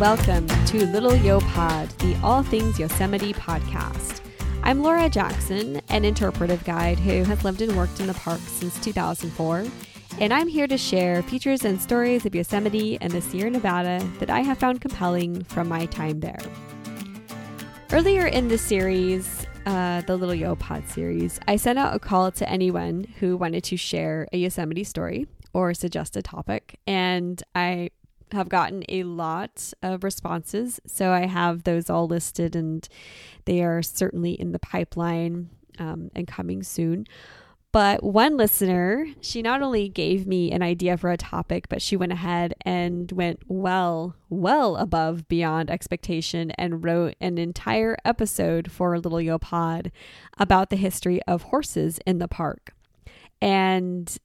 welcome to Little Yo Pod, the All Things Yosemite podcast. I'm Laura Jackson, an interpretive guide who has lived and worked in the park since 2004, and I'm here to share features and stories of Yosemite and the Sierra Nevada that I have found compelling from my time there. Earlier in the series, uh, the Little Yo Pod series, I sent out a call to anyone who wanted to share a Yosemite story or suggest a topic, and I have gotten a lot of responses. So I have those all listed and they are certainly in the pipeline um, and coming soon. But one listener, she not only gave me an idea for a topic, but she went ahead and went well, well above beyond expectation and wrote an entire episode for Little Yo Pod about the history of horses in the park. And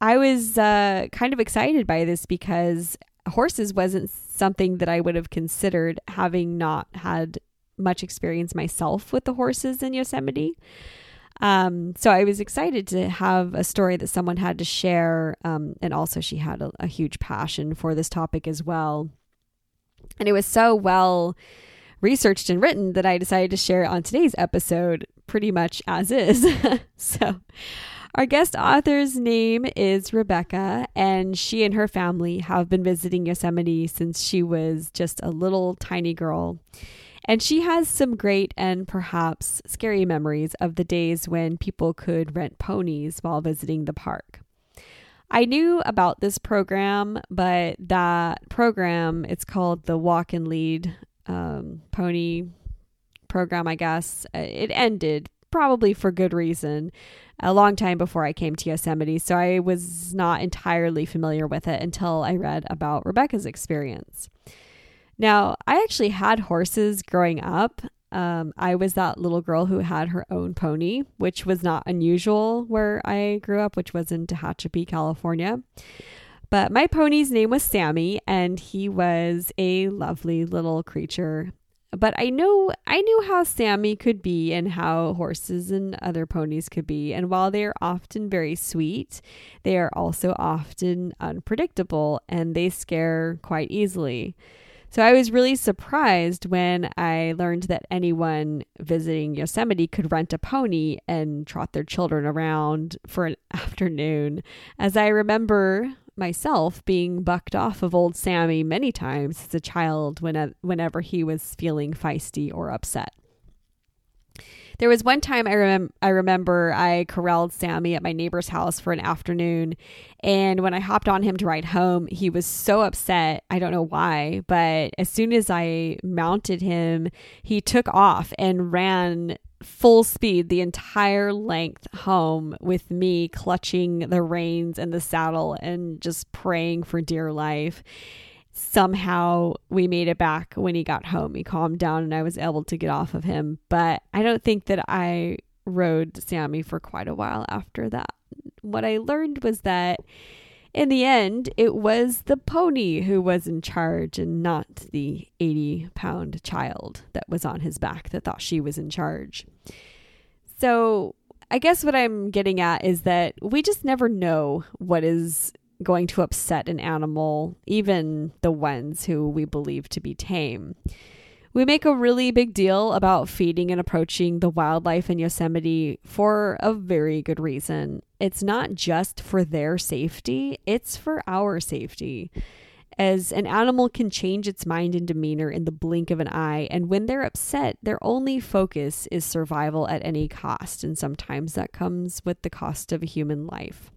I was uh, kind of excited by this because horses wasn't something that I would have considered having not had much experience myself with the horses in Yosemite. Um, so I was excited to have a story that someone had to share. Um, and also, she had a, a huge passion for this topic as well. And it was so well researched and written that I decided to share it on today's episode pretty much as is. so our guest author's name is Rebecca, and she and her family have been visiting Yosemite since she was just a little tiny girl. And she has some great and perhaps scary memories of the days when people could rent ponies while visiting the park. I knew about this program, but that program, it's called the Walk and Lead um, Pony program, I guess. Uh, it ended probably for good reason a long time before I came to Yosemite, so I was not entirely familiar with it until I read about Rebecca's experience. Now, I actually had horses growing up. Um, I was that little girl who had her own pony, which was not unusual where I grew up, which was in Tehachapi, California. But my pony's name was Sammy, and he was a lovely little creature but I know I knew how Sammy could be and how horses and other ponies could be. And while they are often very sweet, they are also often unpredictable and they scare quite easily. So I was really surprised when I learned that anyone visiting Yosemite could rent a pony and trot their children around for an afternoon. As I remember myself being bucked off of old Sammy many times as a child when, whenever he was feeling feisty or upset. There was one time I, I remember I corralled Sammy at my neighbor's house for an afternoon. And when I hopped on him to ride home, he was so upset. I don't know why, but as soon as I mounted him, he took off and ran full speed the entire length home with me clutching the reins and the saddle and just praying for dear life. Somehow we made it back when he got home. He calmed down and I was able to get off of him. But I don't think that I rode Sammy for quite a while after that. What I learned was that in the end, it was the pony who was in charge and not the 80 pound child that was on his back that thought she was in charge. So, I guess what I'm getting at is that we just never know what is going to upset an animal, even the ones who we believe to be tame. We make a really big deal about feeding and approaching the wildlife in Yosemite for a very good reason. It's not just for their safety, it's for our safety. As an animal can change its mind and demeanor in the blink of an eye, and when they're upset, their only focus is survival at any cost, and sometimes that comes with the cost of a human life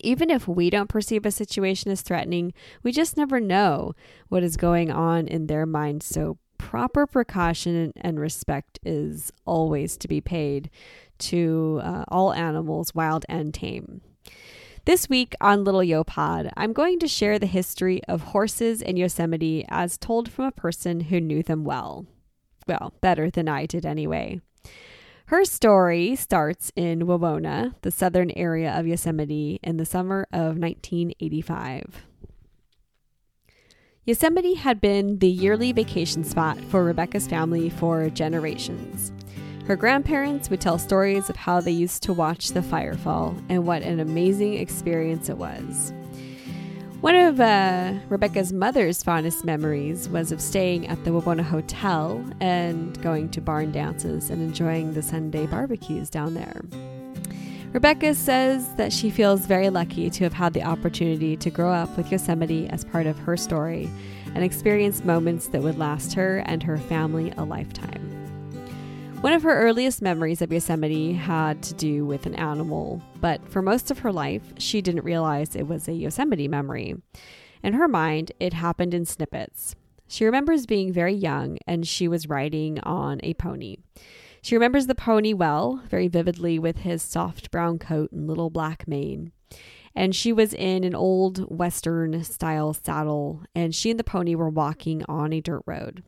even if we don't perceive a situation as threatening, we just never know what is going on in their mind. So, proper precaution and respect is always to be paid to uh, all animals, wild and tame. This week on Little Yo Pod, I'm going to share the history of horses in Yosemite as told from a person who knew them well. Well, better than I did anyway. Her story starts in Wawona, the southern area of Yosemite, in the summer of 1985. Yosemite had been the yearly vacation spot for Rebecca's family for generations. Her grandparents would tell stories of how they used to watch the firefall and what an amazing experience it was. One of uh, Rebecca's mother's fondest memories was of staying at the Wawona Hotel and going to barn dances and enjoying the Sunday barbecues down there. Rebecca says that she feels very lucky to have had the opportunity to grow up with Yosemite as part of her story and experience moments that would last her and her family a lifetime. One of her earliest memories of Yosemite had to do with an animal, but for most of her life, she didn't realize it was a Yosemite memory. In her mind, it happened in snippets. She remembers being very young and she was riding on a pony. She remembers the pony well, very vividly, with his soft brown coat and little black mane. And she was in an old Western style saddle, and she and the pony were walking on a dirt road.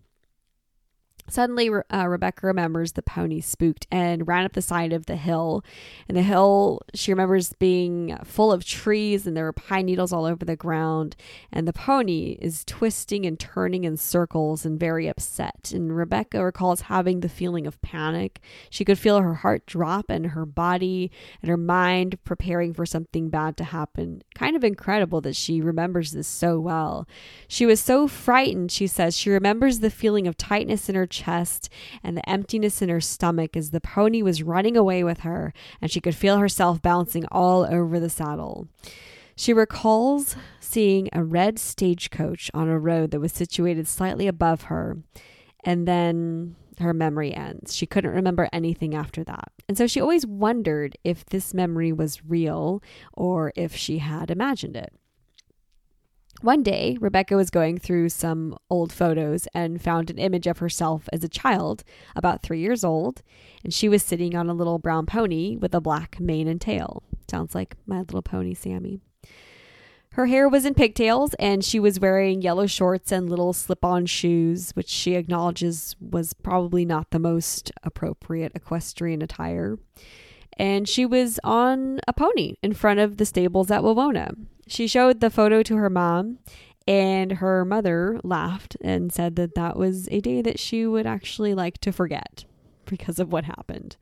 Suddenly, uh, Rebecca remembers the pony spooked and ran up the side of the hill. And the hill, she remembers being full of trees and there were pine needles all over the ground. And the pony is twisting and turning in circles and very upset. And Rebecca recalls having the feeling of panic. She could feel her heart drop and her body and her mind preparing for something bad to happen. Kind of incredible that she remembers this so well. She was so frightened, she says. She remembers the feeling of tightness in her chest and the emptiness in her stomach as the pony was running away with her, and she could feel herself bouncing all over the saddle. She recalls seeing a red stagecoach on a road that was situated slightly above her, and then her memory ends. She couldn't remember anything after that. And so she always wondered if this memory was real or if she had imagined it. One day, Rebecca was going through some old photos and found an image of herself as a child, about three years old, and she was sitting on a little brown pony with a black mane and tail. Sounds like my little pony, Sammy. Her hair was in pigtails, and she was wearing yellow shorts and little slip on shoes, which she acknowledges was probably not the most appropriate equestrian attire. And she was on a pony in front of the stables at Wawona. She showed the photo to her mom, and her mother laughed and said that that was a day that she would actually like to forget because of what happened.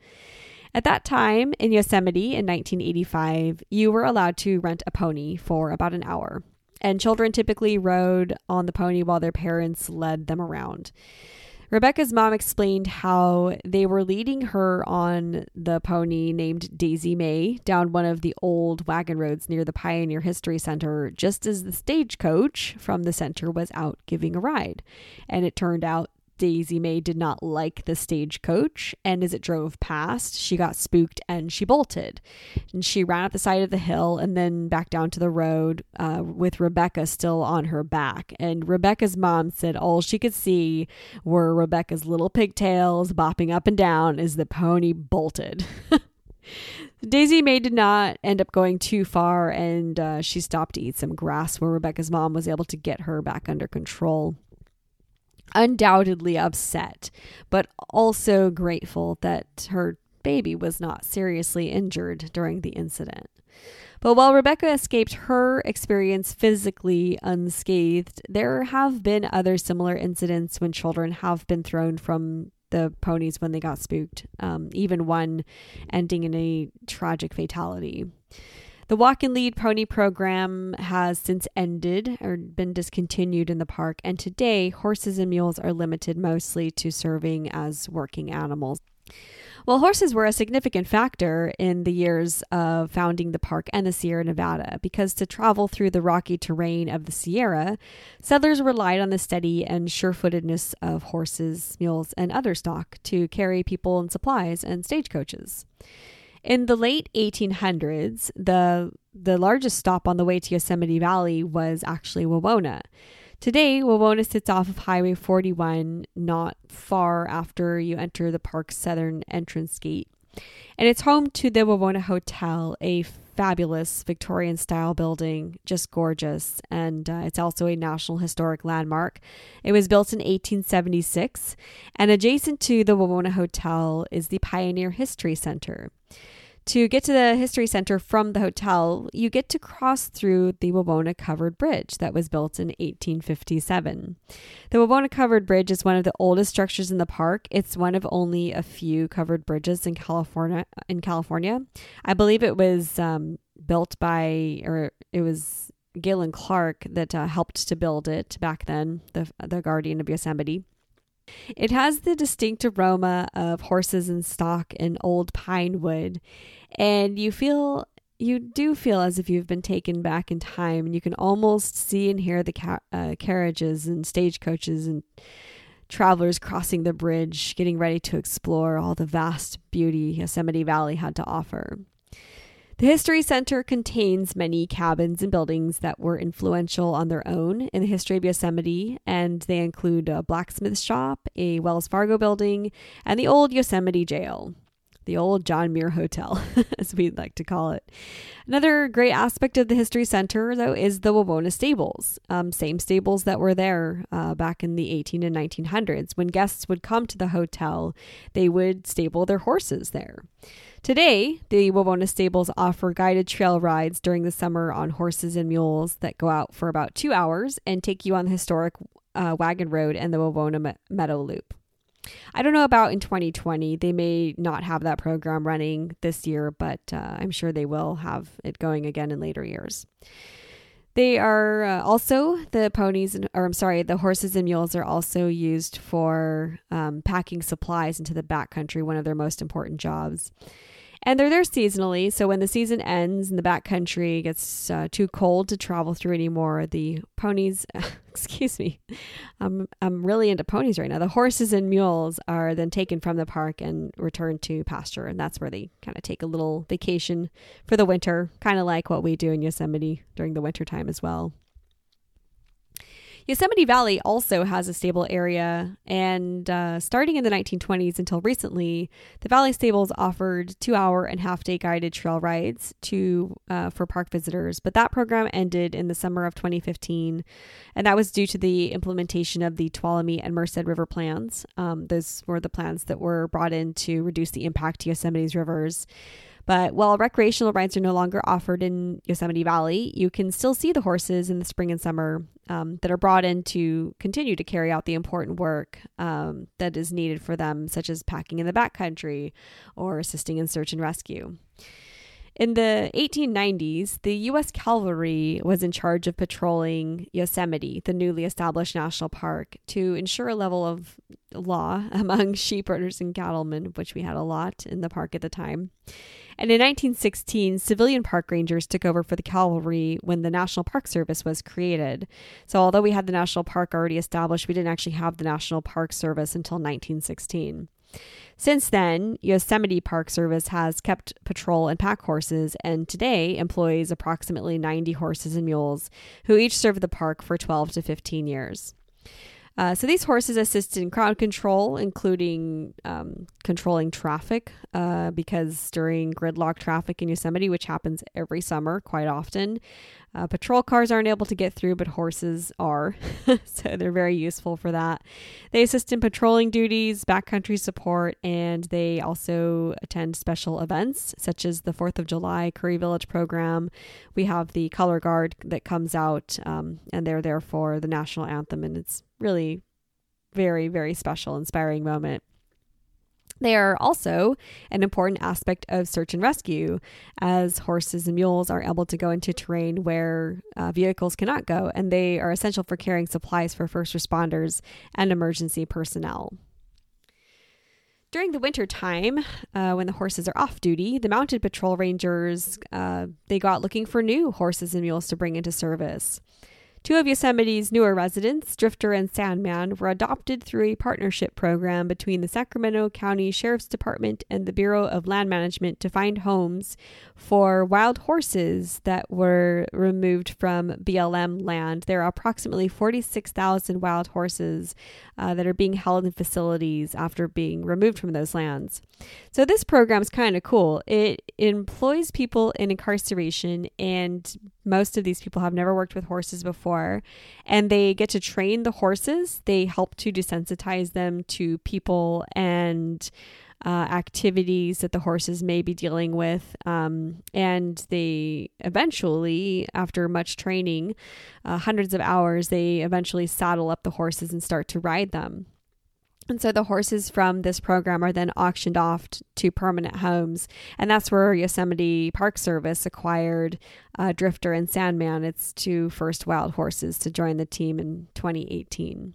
At that time in Yosemite in 1985, you were allowed to rent a pony for about an hour, and children typically rode on the pony while their parents led them around. Rebecca's mom explained how they were leading her on the pony named Daisy May down one of the old wagon roads near the Pioneer History Center, just as the stagecoach from the center was out giving a ride. And it turned out Daisy May did not like the stagecoach, and as it drove past, she got spooked and she bolted. And she ran up the side of the hill and then back down to the road uh, with Rebecca still on her back. And Rebecca's mom said all she could see were Rebecca's little pigtails bopping up and down as the pony bolted. Daisy May did not end up going too far, and uh, she stopped to eat some grass where Rebecca's mom was able to get her back under control undoubtedly upset, but also grateful that her baby was not seriously injured during the incident. But while Rebecca escaped her experience physically unscathed, there have been other similar incidents when children have been thrown from the ponies when they got spooked, um, even one ending in a tragic fatality. The walk and lead pony program has since ended or been discontinued in the park, and today horses and mules are limited mostly to serving as working animals. Well, horses were a significant factor in the years of founding the park and the Sierra Nevada because to travel through the rocky terrain of the Sierra, settlers relied on the steady and sure footedness of horses, mules, and other stock to carry people and supplies and stagecoaches. In the late 1800s, the the largest stop on the way to Yosemite Valley was actually Wawona. Today, Wawona sits off of Highway 41, not far after you enter the park's southern entrance gate. And it's home to the Wawona Hotel, a fabulous Victorian style building, just gorgeous. And uh, it's also a National Historic Landmark. It was built in 1876, and adjacent to the Wawona Hotel is the Pioneer History Center. To get to the History Center from the hotel, you get to cross through the Wawona Covered Bridge that was built in 1857. The Wawona Covered Bridge is one of the oldest structures in the park. It's one of only a few covered bridges in California. In California, I believe it was um, built by, or it was Galen Clark that uh, helped to build it back then, the, the Guardian of Yosemite. It has the distinct aroma of horses and stock and old pine wood, and you feel you do feel as if you've been taken back in time, and you can almost see and hear the ca- uh, carriages and stagecoaches and travelers crossing the bridge, getting ready to explore all the vast beauty Yosemite Valley had to offer. The History Center contains many cabins and buildings that were influential on their own in the history of Yosemite, and they include a blacksmith shop, a Wells Fargo building, and the old Yosemite Jail the old John Muir Hotel, as we'd like to call it. Another great aspect of the History Center, though, is the Wawona stables. Um, same stables that were there uh, back in the 18 and 1900s. When guests would come to the hotel, they would stable their horses there. Today, the Wawona stables offer guided trail rides during the summer on horses and mules that go out for about two hours and take you on the historic uh, wagon road and the Wawona Meadow Loop. I don't know about in 2020. They may not have that program running this year, but uh, I'm sure they will have it going again in later years. They are uh, also the ponies, or I'm sorry, the horses and mules are also used for um, packing supplies into the backcountry, one of their most important jobs and they're there seasonally. So when the season ends and the backcountry gets uh, too cold to travel through anymore, the ponies, excuse me, I'm I'm really into ponies right now. The horses and mules are then taken from the park and returned to pasture, and that's where they kind of take a little vacation for the winter, kind of like what we do in Yosemite during the winter time as well. Yosemite Valley also has a stable area, and uh, starting in the 1920s until recently, the Valley Stables offered two-hour and half-day guided trail rides to uh, for park visitors. But that program ended in the summer of 2015, and that was due to the implementation of the Tuolumne and Merced River plans. Um, those were the plans that were brought in to reduce the impact to Yosemite's rivers. But while recreational rides are no longer offered in Yosemite Valley, you can still see the horses in the spring and summer um, that are brought in to continue to carry out the important work um, that is needed for them, such as packing in the backcountry or assisting in search and rescue. In the 1890s, the U.S. Cavalry was in charge of patrolling Yosemite, the newly established national park, to ensure a level of law among sheep herders and cattlemen, which we had a lot in the park at the time. And in 1916, civilian park rangers took over for the cavalry when the National Park Service was created. So, although we had the national park already established, we didn't actually have the National Park Service until 1916. Since then, Yosemite Park Service has kept patrol and pack horses and today employs approximately 90 horses and mules who each serve the park for 12 to 15 years. Uh, so these horses assist in crowd control, including um, controlling traffic, uh, because during gridlock traffic in Yosemite, which happens every summer quite often, uh, patrol cars aren't able to get through, but horses are. so they're very useful for that. They assist in patrolling duties, backcountry support, and they also attend special events such as the 4th of July Curry Village program. We have the Color Guard that comes out, um, and they're there for the national anthem, and it's really very, very special, inspiring moment. They are also an important aspect of search and rescue, as horses and mules are able to go into terrain where uh, vehicles cannot go, and they are essential for carrying supplies for first responders and emergency personnel. During the winter time, uh, when the horses are off duty, the mounted patrol rangers uh, they go out looking for new horses and mules to bring into service. Two of Yosemite's newer residents, Drifter and Sandman, were adopted through a partnership program between the Sacramento County Sheriff's Department and the Bureau of Land Management to find homes for wild horses that were removed from BLM land. There are approximately 46,000 wild horses uh, that are being held in facilities after being removed from those lands. So, this program is kind of cool. It employs people in incarceration, and most of these people have never worked with horses before. And they get to train the horses, they help to desensitize them to people and uh, activities that the horses may be dealing with. Um, and they eventually, after much training, uh, hundreds of hours, they eventually saddle up the horses and start to ride them. And so the horses from this program are then auctioned off to permanent homes. And that's where Yosemite Park Service acquired uh, Drifter and Sandman, its two first wild horses, to join the team in 2018.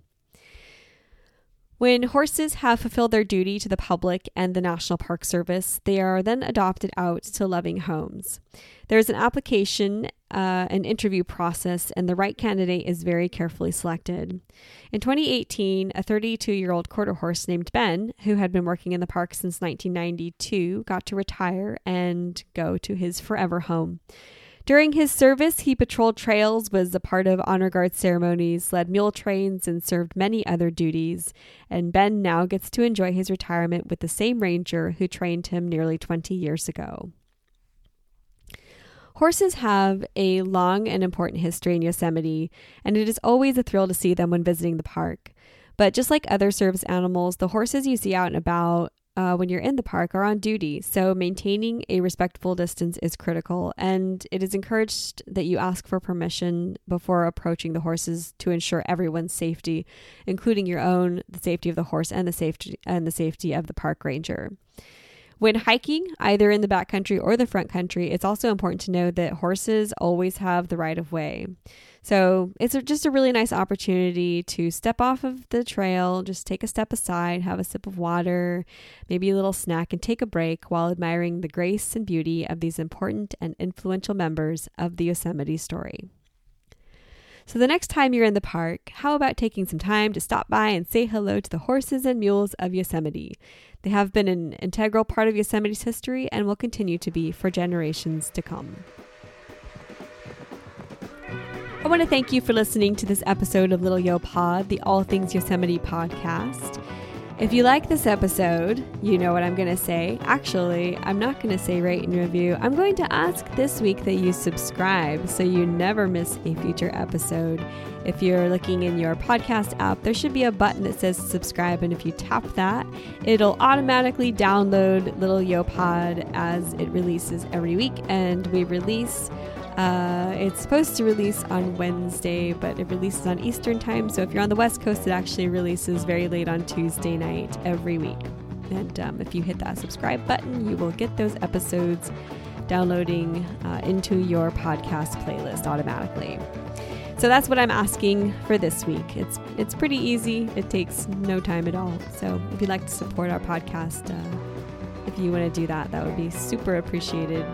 When horses have fulfilled their duty to the public and the National Park Service, they are then adopted out to loving homes. There's an application, uh, an interview process, and the right candidate is very carefully selected. In 2018, a 32 year old quarter horse named Ben, who had been working in the park since 1992, got to retire and go to his forever home. During his service, he patrolled trails, was a part of honor guard ceremonies, led mule trains, and served many other duties. And Ben now gets to enjoy his retirement with the same ranger who trained him nearly 20 years ago. Horses have a long and important history in Yosemite, and it is always a thrill to see them when visiting the park. But just like other service animals, the horses you see out and about uh, when you're in the park are on duty, so maintaining a respectful distance is critical, and it is encouraged that you ask for permission before approaching the horses to ensure everyone's safety, including your own, the safety of the horse, and the safety and the safety of the park ranger. When hiking, either in the backcountry or the front country, it's also important to know that horses always have the right of way. So it's just a really nice opportunity to step off of the trail, just take a step aside, have a sip of water, maybe a little snack, and take a break while admiring the grace and beauty of these important and influential members of the Yosemite story. So, the next time you're in the park, how about taking some time to stop by and say hello to the horses and mules of Yosemite? They have been an integral part of Yosemite's history and will continue to be for generations to come. I want to thank you for listening to this episode of Little Yo Pod, the All Things Yosemite podcast. If you like this episode, you know what I'm going to say. Actually, I'm not going to say rate and review. I'm going to ask this week that you subscribe so you never miss a future episode. If you're looking in your podcast app, there should be a button that says subscribe. And if you tap that, it'll automatically download Little Yo Pod as it releases every week. And we release uh, it's supposed to release on Wednesday, but it releases on Eastern Time. So if you're on the West Coast, it actually releases very late on Tuesday night every week. And um, if you hit that subscribe button, you will get those episodes downloading uh, into your podcast playlist automatically. So that's what I'm asking for this week. It's it's pretty easy. It takes no time at all. So if you'd like to support our podcast, uh, if you want to do that, that would be super appreciated.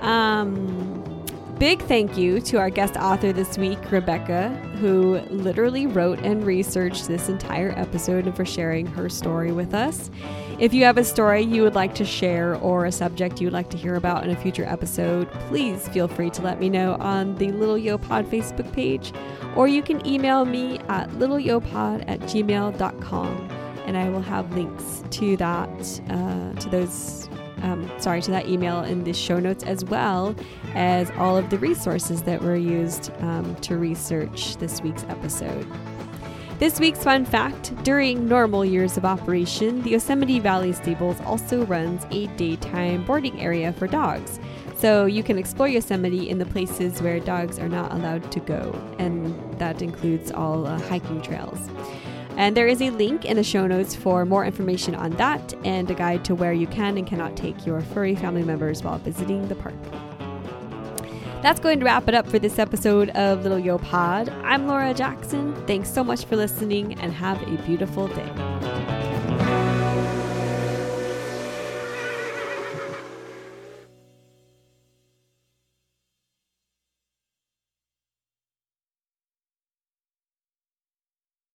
Um, Big thank you to our guest author this week, Rebecca, who literally wrote and researched this entire episode and for sharing her story with us. If you have a story you would like to share or a subject you would like to hear about in a future episode, please feel free to let me know on the Little Yo Pod Facebook page, or you can email me at littleyopod at gmail.com and I will have links to that, uh, to those um, sorry, to that email in the show notes, as well as all of the resources that were used um, to research this week's episode. This week's fun fact during normal years of operation, the Yosemite Valley Stables also runs a daytime boarding area for dogs. So you can explore Yosemite in the places where dogs are not allowed to go, and that includes all uh, hiking trails. And there is a link in the show notes for more information on that and a guide to where you can and cannot take your furry family members while visiting the park. That's going to wrap it up for this episode of Little Yo Pod. I'm Laura Jackson. Thanks so much for listening and have a beautiful day.